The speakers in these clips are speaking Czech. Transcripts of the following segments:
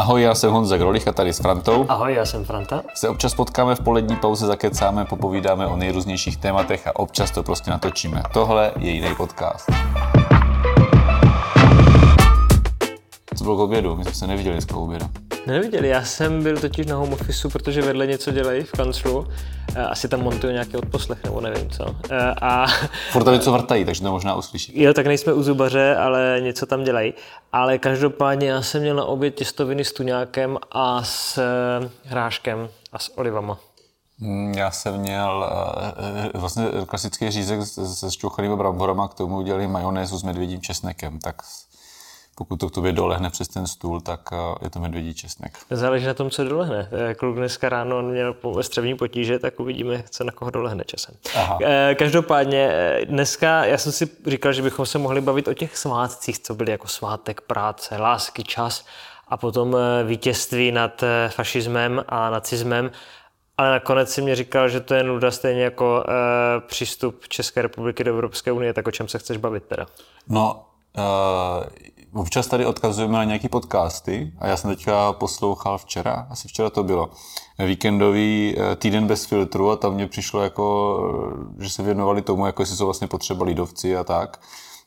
Ahoj, já jsem Honza Grolich a tady s Frantou. Ahoj, já jsem Franta. Se občas potkáme v polední pauze, zakecáme, popovídáme o nejrůznějších tématech a občas to prostě natočíme. Tohle je jiný podcast. Co bylo k obědu? My jsme se neviděli dneska oběda. Neviděli, já jsem byl totiž na home office, protože vedle něco dělají v kanclu. Eh, asi tam montují nějaký odposlech, nebo nevím co. Eh, A Furt tady co vrtají, takže to možná uslyší. jo, tak nejsme u zubaře, ale něco tam dělají. Ale každopádně já jsem měl na oběd těstoviny s tuňákem a s eh, hráškem a s olivama. Mm, Já jsem měl vlastně klasický řízek se šťouchanými bramborama, k tomu udělali majonézu s medvědím česnekem, tak pokud to k tobě dolehne přes ten stůl, tak uh, je to medvědí česnek. Záleží na tom, co dolehne. Eh, Kluk dneska ráno měl po- střevní potíže, tak uvidíme, co na koho dolehne časem. Aha. Eh, Každopádně eh, dneska, já jsem si říkal, že bychom se mohli bavit o těch svátcích, co byly jako svátek práce, lásky, čas a potom eh, vítězství nad eh, fašismem a nacismem. Ale nakonec si mě říkal, že to je nuda stejně jako eh, přístup České republiky do Evropské unie, tak o čem se chceš bavit teda? No, uh, občas tady odkazujeme na nějaký podcasty a já jsem teďka poslouchal včera, asi včera to bylo, víkendový eh, týden bez filtru a tam mě přišlo jako, eh, že se věnovali tomu, jako jestli jsou vlastně potřeba lidovci a tak.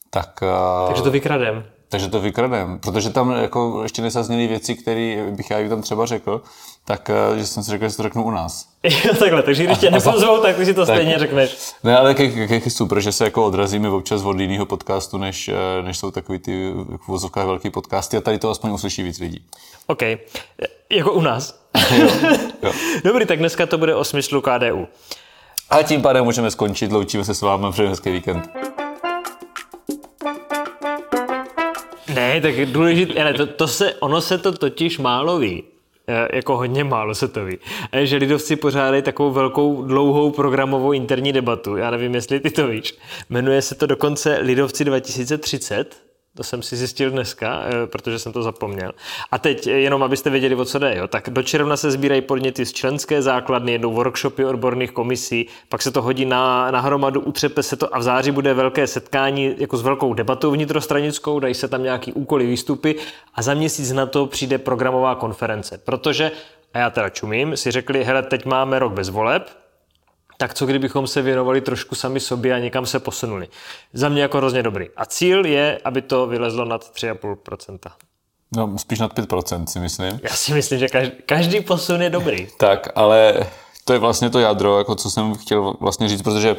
Tak, uh, Takže to vykradem. Takže to vykradem, protože tam jako ještě nesazněly věci, které bych já tam třeba řekl, tak eh, že jsem si řekl, že to řeknu u nás. Jo, takhle, takže když tě nepozvou, tak si to stejně řekneš. Ne, ale jak, jak, jak je super, že se jako odrazíme občas od jiného podcastu, než, eh, než jsou takový ty v vozovkách velký podcasty a tady to aspoň uslyší víc lidí. OK, jako u nás. jo, jo. Dobrý, tak dneska to bude o smyslu KDU. A tím pádem můžeme skončit, loučíme se s vámi, přeji hezký víkend. Ne, tak důležité, ne, to, to se, ono se to totiž málo ví. Eh, Jako hodně málo se to ví. Eh, Že lidovci pořádají takovou velkou, dlouhou programovou interní debatu. Já nevím, jestli ty to víš. Jmenuje se to dokonce Lidovci 2030. To jsem si zjistil dneska, eh, protože jsem to zapomněl. A teď, eh, jenom abyste věděli, o co jde, jo, tak do června se sbírají podněty z členské základny, jednou workshopy odborných komisí, pak se to hodí na, na hromadu, utřepe se to a v září bude velké setkání jako s velkou debatou vnitrostranickou, dají se tam nějaký úkoly, výstupy a za měsíc na to přijde programová konference, protože, a já teda čumím, si řekli, hele, teď máme rok bez voleb, tak co kdybychom se věnovali trošku sami sobě a někam se posunuli. Za mě jako hrozně dobrý. A cíl je, aby to vylezlo nad 3,5%. No, spíš nad 5% si myslím. Já si myslím, že každý, každý posun je dobrý. Tak, ale to je vlastně to jádro, jako co jsem chtěl vlastně říct, protože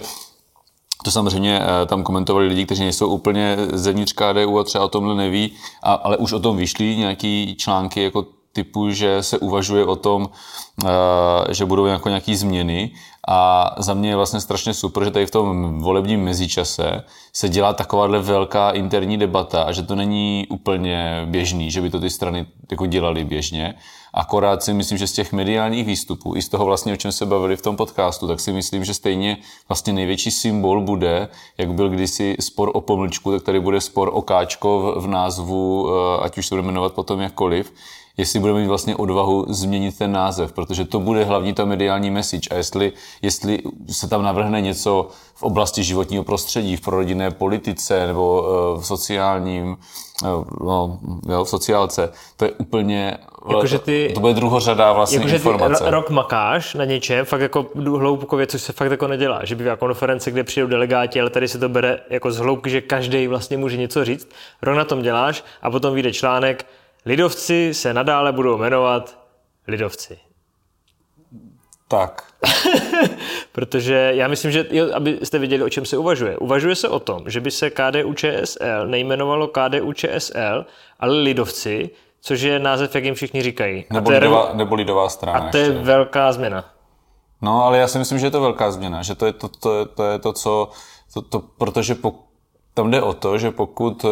to samozřejmě eh, tam komentovali lidi, kteří nejsou úplně zevnitř KDU a třeba o tomhle neví, a, ale už o tom vyšly nějaký články jako typu, že se uvažuje o tom, eh, že budou jako nějaký změny a za mě je vlastně strašně super, že tady v tom volebním mezičase se dělá takováhle velká interní debata a že to není úplně běžný, že by to ty strany jako dělali běžně. Akorát si myslím, že z těch mediálních výstupů, i z toho vlastně, o čem se bavili v tom podcastu, tak si myslím, že stejně vlastně největší symbol bude, jak byl kdysi spor o pomlčku, tak tady bude spor o káčko v, v názvu, eh, ať už se bude jmenovat potom jakkoliv, jestli budeme mít vlastně odvahu změnit ten název, protože to bude hlavní ta mediální message a jestli, jestli se tam navrhne něco v oblasti životního prostředí, v prorodinné politice nebo eh, v sociálním, eh, no, jo, v sociálce, to je úplně, Jakože ty- to bude druhořadá vlastně Jakože ty informace. ro- rok makáš na něčem, fakt jako hloubkově, což se fakt jako nedělá. Že bývá konference, kde přijdou delegáti, ale tady se to bere jako z hloubky, že každý vlastně může něco říct. Rok na tom děláš a potom vyjde článek, lidovci se nadále budou jmenovat lidovci. Tak. Protože já myslím, že jo, abyste věděli, o čem se uvažuje. Uvažuje se o tom, že by se KDU ČSL nejmenovalo KDU ČSL, ale lidovci, což je název, jak jim všichni říkají. Nebo je, lidová, nebo lidová strana. a to je ještě. velká změna. No, ale já si myslím, že je to velká změna, že to je to, to, je- to, je to co, to, to, protože pok, tam jde o to, že pokud eh,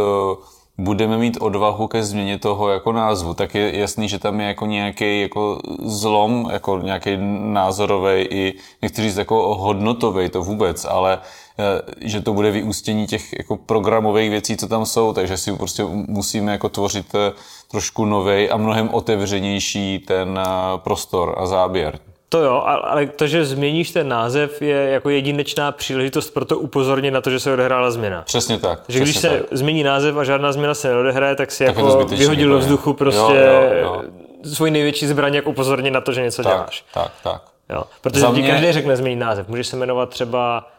budeme mít odvahu ke změně toho jako názvu, tak je jasný, že tam je jako nějaký jako zlom, jako nějaký názorový i nechci říct jako hodnotový to vůbec, ale eh, že to bude vyústění těch jako programových věcí, co tam jsou, takže si prostě musíme jako tvořit eh, trošku novej a mnohem otevřenější ten eh, prostor a záběr. To jo, ale to, že změníš ten název, je jako jedinečná příležitost pro to upozornit na to, že se odehrála změna. Přesně tak. Že když přesně se tak. změní název a žádná změna se neodehraje, tak si Tak jako vyhodil do vzduchu prostě Jo, jo, jo. svůj největší zbraň, jak upozornit na to, že něco tak, děláš. Tak, tak. Jo. Protože Za mě... každý řekne změnit název. Může se jmenovat třeba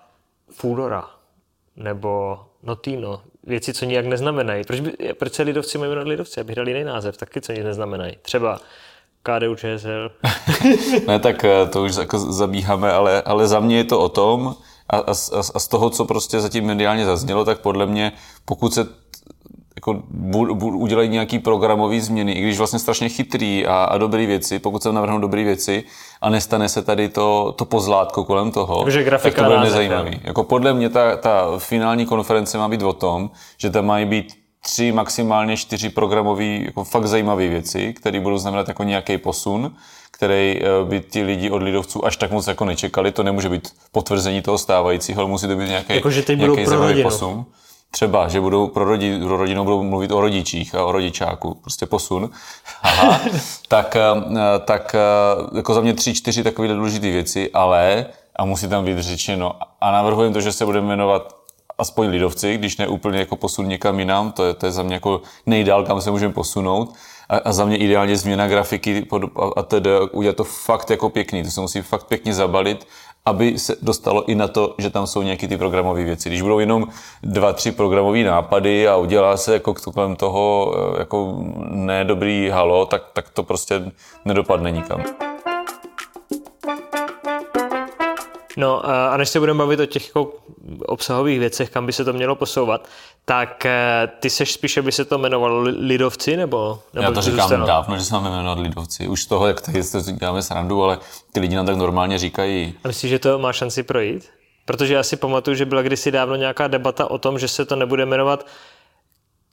Fudora nebo Notino. Věci, co nijak neznamenají. Proč, by, proč se lidovci mají jmenovat lidovci? Abych dal jiný název, taky co nic neznamenají. Třeba KDU ČSL. Ne, tak eh, to už jako zabíháme, ale, ale za mě je to o tom, a, a, z- a z toho, co prostě zatím mediálně zaznělo, tak podle mě, pokud se jako bu, bu, udělají nějaký programový změny, i když vlastně strašně chytrý a, a dobrý věci, pokud se navrhnou dobré věci a nestane se tady to, to pozlátko kolem toho, Takže grafika tak to bude nezajímavý. Jako podle mě ta, ta finální konference má být o tom, že tam mají být tři, maximálně čtyři programové, jako fakt zajímavé věci, které budou znamenat jako nějaký posun, který eh, by ti lidi od lidovců až tak moc jako nečekali. To nemůže být potvrzení toho stávajícího, ale musí to být nějaký, Jako, že teď nějaký zajímavý rodinu. posun. Třeba, že budou pro, rodi, pro rodinu budou mluvit o rodičích a o rodičáku, prostě posun. Aha. tak, eh, tak eh, jako za mě tři, čtyři takové důležité věci, ale, a musí tam být řečeno, a navrhujem to, že se budeme jmenovat aspoň lidovci, když ne úplně jako posun někam jinam, to je, to je za mě jako nejdál, kam se můžeme posunout. A, a za mě ideálně změna grafiky a, a tedy udělat to fakt jako pěkný, to se musí fakt pěkně zabalit, aby se dostalo i na to, že tam jsou nějaké ty programové věci. Když budou jenom dva, tři programové nápady a udělá se jako k- kolem toho eh, jako nedobrý halo, tak, tak to prostě nedopadne nikam. No a než se budeme bavit o těch jako obsahových věcech, kam by se to mělo posouvat, tak eh, ty seš spíše, by se to jmenovalo li- lidovci, nebo? nebo Já to říkám zůstanou? dávno, že se máme jmenovat lidovci. Už toho, jak tady si děláme srandu, ale ty lidi nám tak normálně říkají, A myslíš, že to má šanci projít? Protože já si pamatuju, že byla kdysi dávno nějaká debata o tom, že se to nebude jmenovat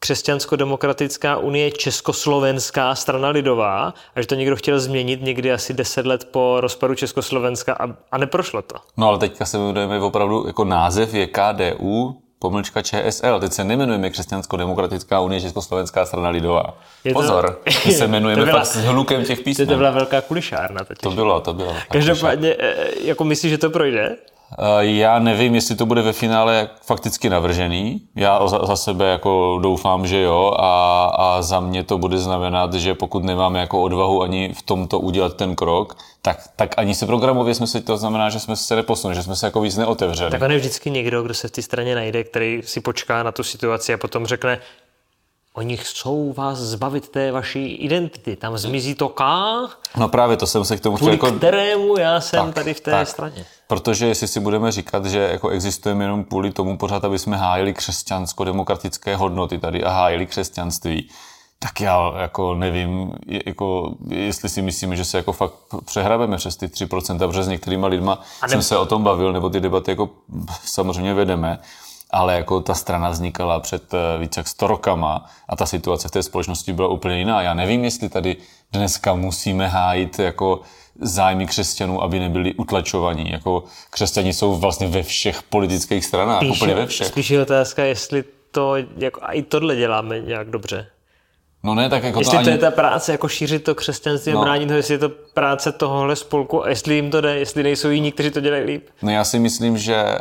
Křesťansko-demokratická unie Československá strana lidová a že to někdo chtěl změnit někdy asi deset let po rozpadu Československa a, a neprošlo to. No ale teďka se jmenujeme opravdu, jako název je KDU, pomlčka ČSL. Teď se nemenujeme Křesťansko-demokratická unie Československá strana lidová. Je to- Pozor, my se jmenujeme byla- fakt s hlukem těch To, písmen. to byla velká kulišárna totiž. To bylo, to bylo. Každopádně, eh, jako myslíš, že to projde? Eh, Já nevím, jestli to bude ve finále fakticky navržený. Já za, za sebe jako doufám, že jo a, a za mě to bude znamenat, že pokud nemáme jako odvahu ani v tomto udělat ten krok, tak, tak ani se programově jsme se, to znamená, že jsme se neposunuli, že jsme se jako víc neotevřeli. Tak on je vždycky někdo, kdo se v té straně najde, který si počká na tu situaci a potom řekne, oni chcou vás zbavit té vaší identity. Tam zmizí to K, No právě to jsem se k tomu chtěl jako... kterému já jsem Tak, tady v té tak. straně. Protože jestli si budeme říkat, že jako existujeme jenom kvůli tomu pořád, aby jsme hájili křesťansko-demokratické hodnoty tady a hájili křesťanství, tak já jako nevím, jako, jestli si myslíme, že se jako fakt přehrabeme přes ty 3%, protože s některýma lidma jsem se o tom bavil, nebo ty debaty jako samozřejmě vedeme, ale jako ta strana vznikala před eh, více jak 100 rokama a ta situace v té společnosti byla úplně jiná. Já nevím, jestli tady dneska musíme hájit jako zájmy křesťanů, aby nebyli utlačovaní. Jako křesťani jsou vlastně ve všech politických stranách, úplně ve všech. spíš je otázka, jestli to, jako, a i tohle děláme nějak dobře. No ne, tak jako Jestli to to ani... je ta práce, jako šířit to křesťanství a No. bránit ho, jestli je to práce tohohle spolku a jestli jim to jde, jestli nejsou jiní, kteří to dělají líp. No já si myslím, že, eh,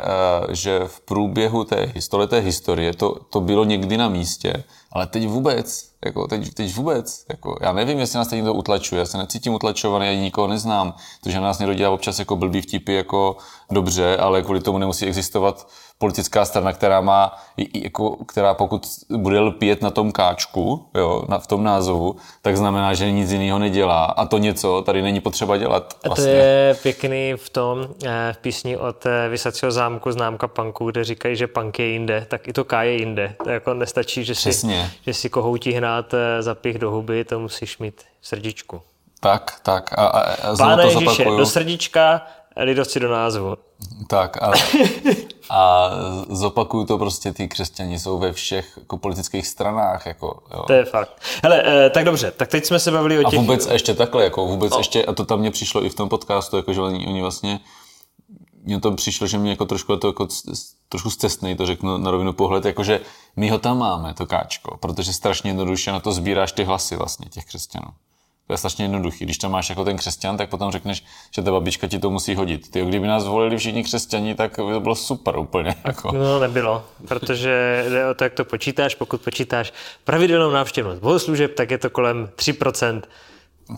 že v průběhu té stoleté historie to, to bylo někdy na místě, ale teď vůbec, jako teď, teď vůbec, jako já nevím, jestli nás teď někdo utlačuje, já se necítím utlačovaný, já nikoho neznám, to, že nás někdo dělá občas jako blbý vtipy jako dobře, ale kvůli tomu nemusí existovat politická strana, která má, jako, která pokud bude lpět na tom káčku, jo, na, v tom názvu, tak znamená, že nic jiného nedělá a to něco tady není potřeba dělat. A to Vlastně. je pěkný v tom, eh, v písni od eh, Vysacího zámku známka punku, kde říkají, že punk je jinde, tak i to K je jinde. To jako nestačí, že si, Přesně. že si kohoutí hnát eh, zapich do huby, to musíš mít srdíčku. Tak, tak. A, a, a to Ježíše, do srdíčka, lidovci do názvu. Tak a, a zopakuju to prostě, ty křesťani jsou ve všech jako politických stranách. Jako, jo. To je fakt. Hele, eh, tak dobře, tak teď jsme se bavili o A těch... vůbec ještě takhle, jako vůbec ještě, a to tam mě přišlo i v tom podcastu, jako že oni, oni vlastně, mně to přišlo, že mě jako trošku, to jako, trošku zcestnej, to řeknu na rovinu pohled, jakože my ho tam máme, to káčko, protože strašně jednoduše na to sbíráš ty hlasy vlastně těch křesťanů. To je strašně jednoduchý. Když tam máš jako ten křesťan, tak potom řekneš, že ta babička ti to musí hodit. Ty, kdyby nás volili všichni křesťani, tak by to bylo super úplně. Jako. No, nebylo, protože jde o to, jak to počítáš. Pokud počítáš pravidelnou návštěvnost bohoslužeb, tak je to kolem 3%.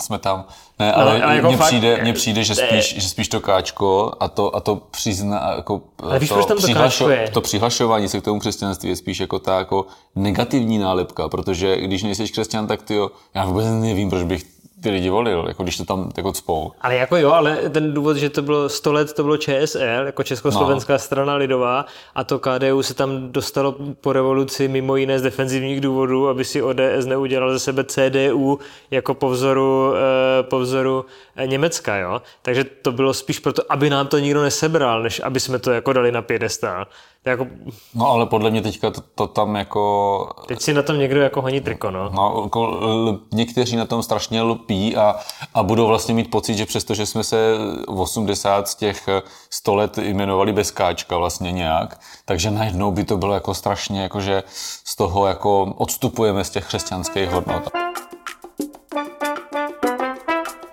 jsme tam. Ne, ale, ale jako mně, fakt- přijde, mně přijde, že spíš, že spíš to káčko a to, a to přizna, jako Ale víš, to, proč tam to je? to přihlašování se k tomu křesťanství je spíš jako ta jako negativní nálepka, protože když nejsi křesťan, tak ty jo, já vůbec nevím, proč bych ty lidi volil, jako když to tam jako cpou. Ale jako jo, ale ten důvod, že to bylo 100 let, to bylo ČSL, jako Československá no. strana lidová a to KDU se tam dostalo po revoluci mimo jiné z defenzivních důvodů, aby si ODS neudělal ze sebe CDU jako po vzoru, eh, po vzoru eh, Německa, jo. Takže to bylo spíš proto, aby nám to nikdo nesebral, než aby jsme to jako dali na piedestál. To Jako, No ale podle mě teďka to, to tam jako teď si na tom někdo jako honí triko, no. No, jako l- někteří na tom strašně lpí a, a budou vlastně mít pocit, že přesto, že jsme se v 80 z těch 100 let jmenovali bez káčka vlastně nějak, takže najednou by to bylo jako strašně, jako že z toho jako odstupujeme z těch křesťanských hodnot.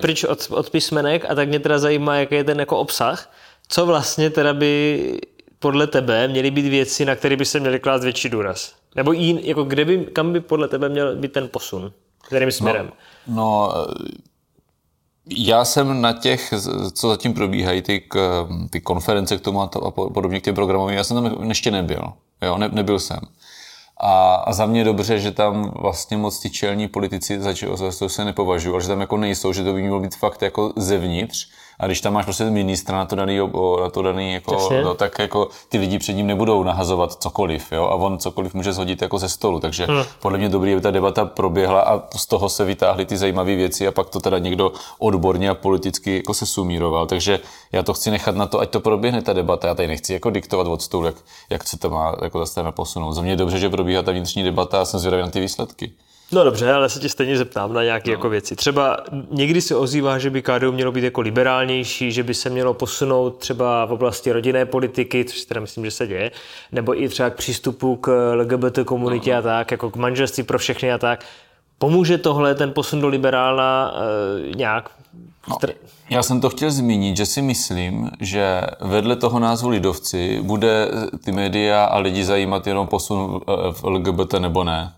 pryč od, od písmenek a tak mě teda zajímá, jaký je ten jako obsah. Co vlastně teda by podle tebe měly být věci, na které by se měly klást větší důraz? Nebo jin, jako kde by, kam by podle tebe měl být ten posun? Kterým směrem? No, já jsem na těch, co zatím probíhají, ty, ty konference k tomu a, to, a po- podobně k těm programovým, já jsem tam ještě nebyl. Jo, ne, nebyl jsem. A, a za mě dobře, že tam vlastně moc ty čelní politici, za za to se nepovažují, ale že tam jako nejsou, že to by mělo být fakt jako zevnitř. A když tam máš prostě ministra na to daný, na to daný jako, Jasně. no, tak jako ty lidi před ním nebudou nahazovat cokoliv, jo, a on cokoliv může zhodit jako ze stolu, takže hmm. podle mě dobrý, aby ta debata proběhla a z toho se vytáhly ty zajímavé věci a pak to teda někdo odborně a politicky jako se sumíroval, takže já to chci nechat na to, ať to proběhne ta debata, já tady nechci jako diktovat od stolu, jak, jak se to má jako zase posunout. Za mě je dobře, že probíhá ta vnitřní debata a jsem zvědavý na ty výsledky. No dobře, ale se tě stejně zeptám na nějaké no. jako věci. Třeba někdy se ozývá, že by KDU mělo být jako liberálnější, že by se mělo posunout třeba v oblasti rodinné politiky, což teda myslím, že se děje, nebo i třeba k přístupu k LGBT komunitě no. a tak, jako k manželství pro všechny a tak. Pomůže tohle, ten posun do liberálna e, nějak? No, já jsem to chtěl zmínit, že si myslím, že vedle toho názvu Lidovci bude ty média a lidi zajímat jenom posun eh, v LGBT nebo ne.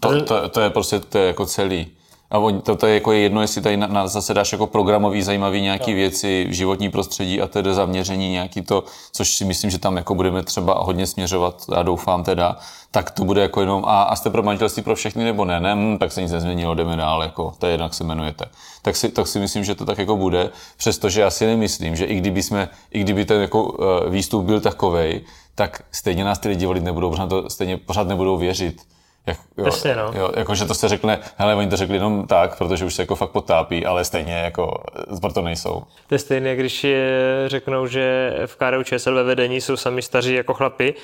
To, to, to je prostě to je jako celý. A oni- to, to je jako jedno, jestli tady na, na, zase dáš jako programový zajímavý nějaký věci, životní prostředí a tedy zaměření nějaký to, což si myslím, že tam jako budeme třeba hodně směřovat, já doufám teda, tak to bude jako jenom, a, a jste pro manželství pro všechny nebo ne, ne, hm, tak se nic nezměnilo, jdeme dál, jako, to je jednak se jmenujete. Tak si, tak si myslím, že to tak jako bude, přestože já si nemyslím, že i kdyby, jsme, i kdyby ten jako, eh, výstup byl takovej, tak stejně nás ty lidi volit nebudou, pořád, to, stejně pořád nebudou věřit. Jak, jo, Jasně, no. jo, jako, že to se řekne, hele, oni to řekli jenom tak, protože už se jako fakt potápí, ale stejně jako proto nejsou. To je stejné, když je, řeknou, že v KDU ČSL ve vedení jsou sami staří jako chlapy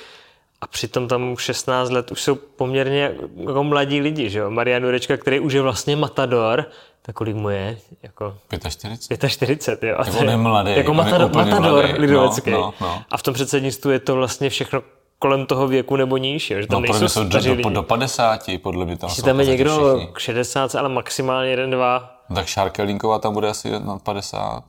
a přitom tam už 16 let už jsou poměrně jako mladí lidi, že jo? Marian Jurečka, který už je vlastně matador, tak kolik mu je? Jako 45? 45, jo. A Jako on je mladý, Jako matador, matador mladý. lidovecký. No, no, no. A v tom předsednictvu je to vlastně všechno kolem toho věku nebo níž, jo? že tam No, nejsou jsou do, do, do 50, podle mě tam Jestli tam je někdo všichni. k 60, ale maximálně jeden, dva, No, tak Šárkelínková tam bude asi nad 50.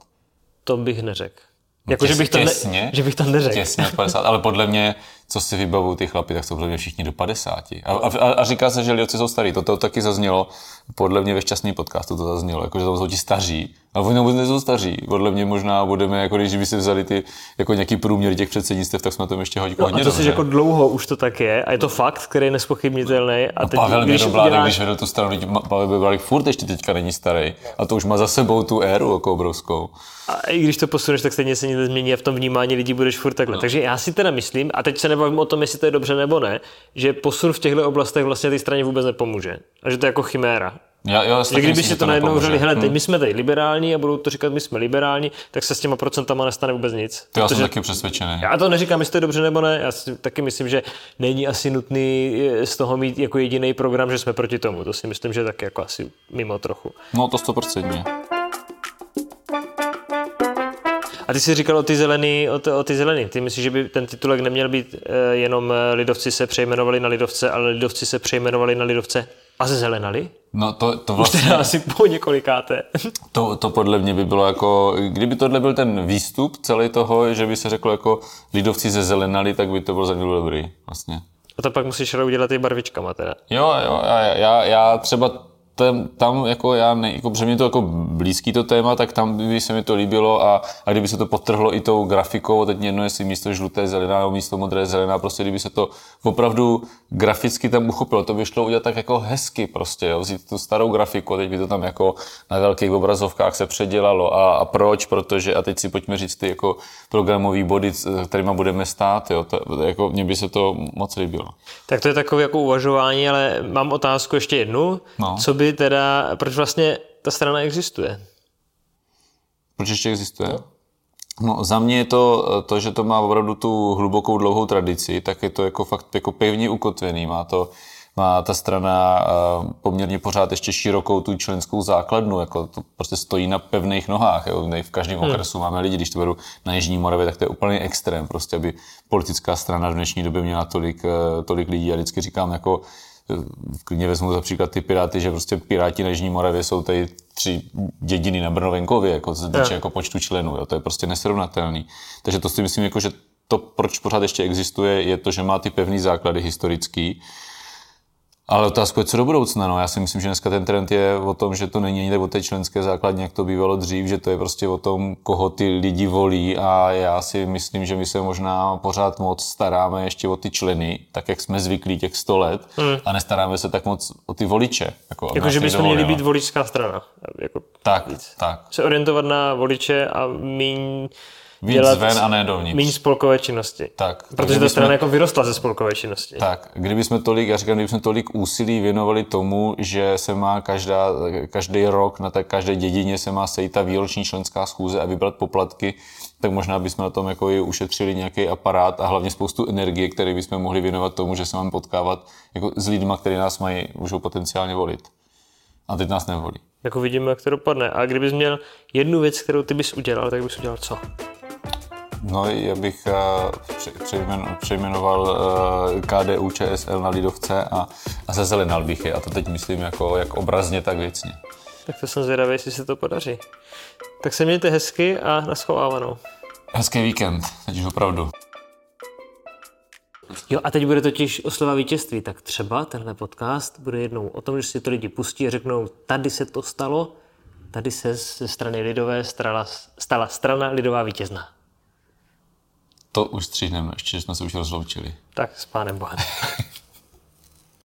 to bych neřekl. Jako, že Těs- bych to, ne, těsně? že bych to neřekl. Těsně nad 50, ale podle mě, co si vybavují ty chlapi, tak jsou podle mě všichni do 50. A, a, a říká se, že lidovci jsou starí. To, to taky zaznělo, podle mě ve šťastný podcastu to zaznělo, jako, že tam jsou ti staří. Ale oni vůbec nejsou staří. Podle mě možná budeme, jako když by si vzali ty, jako nějaký průměr těch předsednictv, tak jsme na tom ještě hodně, No, a to si dobře. jako dlouho už to tak je a je to fakt, který je nespochybnitelný. A teď, Pavel když Mirobládek, uděláš- když vedl tu stranu, lidi- Pavel Mirobládek furt ještě teďka není starý. A to už má za sebou tu éru jako obrovskou. A i když to posuneš, tak stejně se nic nezmění a v tom vnímání lidí budeš furt takhle. No. Takže já si teda myslím, a teď se nebavím o tom, jestli to je dobře nebo ne, že posun v těchto oblastech vlastně té straně vůbec nepomůže. A že to je jako chiméra. Já, já Že kdyby si to najednou nepomůže. řekli, hele, teď Hm. my jsme tady liberální a budou to říkat, my jsme liberální, tak se s těma procentama nestane vůbec nic. To já jsem taky přesvědčený. Já to neříkám, jestli to je dobře nebo ne, já si taky myslím, že není asi nutný eh, z toho mít jako jediný program, že jsme proti tomu. To si myslím, že je taky jako asi mimo trochu. No to 100%. A ty jsi říkal o ty zelený, o, to, o ty zelený. Ty myslíš, že by ten titulek neměl být eh, jenom eh, lidovci se přejmenovali na lidovce, ale lidovci se přejmenovali na lidovce a zezelenali? No to, to Už vlastně, teda asi po několikáté. to, to podle mě by bylo jako, kdyby tohle byl ten výstup celý toho, že by se řeklo jako lidovci ze zelenali, tak by to bylo za dobrý vlastně. A to pak musíš udělat i barvičkama teda. Jo, jo, já, já, já třeba tam, tam jako já, ne, jako, protože mě to jako blízký to téma, tak tam by se mi to líbilo a, a kdyby se to potrhlo i tou grafikou, teď jedno jestli místo žluté zelená nebo místo modré zelená, prostě kdyby se to opravdu graficky tam uchopilo, to by šlo udělat tak jako hezky prostě, jo, vzít tu starou grafiku teď by to tam jako na velkých obrazovkách se předělalo a, a proč, protože a teď si pojďme říct ty jako programové body, kterýma budeme stát, jo, to, jako mně by se to moc líbilo. Tak to je takové jako uvažování, ale mám otázku ještě jednu. No. Co by teda, proč vlastně ta strana existuje? Proč ještě existuje? No. No, za mě je to, to, že to má opravdu tu hlubokou dlouhou tradici, tak je to jako fakt jako pevně ukotvený. Má to, má ta strana uh, poměrně pořád ještě širokou tu členskou základnu, jako to prostě stojí na pevných nohách. Jo. V každém hmm. okresu máme lidi, když to beru na Jižní Moravě, tak to je úplně extrém, prostě, aby politická strana v dnešní době měla tolik, uh, tolik lidí. Já vždycky říkám, jako klidně vezmu za příklad ty Piráty, že prostě Piráti na Jižní Moravě jsou tady tři dědiny na Brnovenkově, jako se týče jako počtu členů, jo, to je prostě nesrovnatelný. Takže to si myslím, jako, že to, proč pořád ještě existuje, je to, že má ty pevný základy historický, ale otázka je, co do budoucna. No. Já si myslím, že dneska ten trend je o tom, že to není ani o té členské základně, jak to bývalo dřív, že to je prostě o tom, koho ty lidi volí a já si myslím, že my se možná pořád moc staráme ještě o ty členy, tak jak jsme zvyklí těch 100 let hmm. a nestaráme se tak moc o ty voliče. Jako, jako že bychom měli být voličská strana. Jako tak, víc. tak. Se orientovat na voliče a míň Víc dělat ven a ne dovnitř. Méně spolkové činnosti. Tak. Protože ta strana jsme, jako vyrostla ze spolkové činnosti. Tak, kdyby jsme tolik, já říkám, kdyby jsme tolik úsilí věnovali tomu, že se má každá, každý rok na tak každé dědině se má sejít ta výroční členská schůze a vybrat poplatky, tak možná bychom na tom jako i ušetřili nějaký aparát a hlavně spoustu energie, které bychom mohli věnovat tomu, že se máme potkávat jako s lidmi, kteří nás mají, můžou potenciálně volit. A teď nás nevolí. Jako vidíme, jak to dopadne. A kdybys měl jednu věc, kterou ty bys udělal, tak bys udělal co? No, já bych uh, přejmenoval uh, KDU ČSL na Lidovce a, a zezelenal bych je. A to teď myslím jako jak obrazně, tak věcně. Tak to jsem zvědavý, jestli se to podaří. Tak se mějte hezky a naschovávanou. Hezký víkend, teď už opravdu. Jo, a teď bude totiž oslova vítězství, tak třeba tenhle podcast bude jednou o tom, že si to lidi pustí a řeknou, tady se to stalo, tady se ze strany lidové stala, stala strana lidová vítězná. To už stříhneme, ještě jsme se už rozloučili. Tak s pánem Bohem.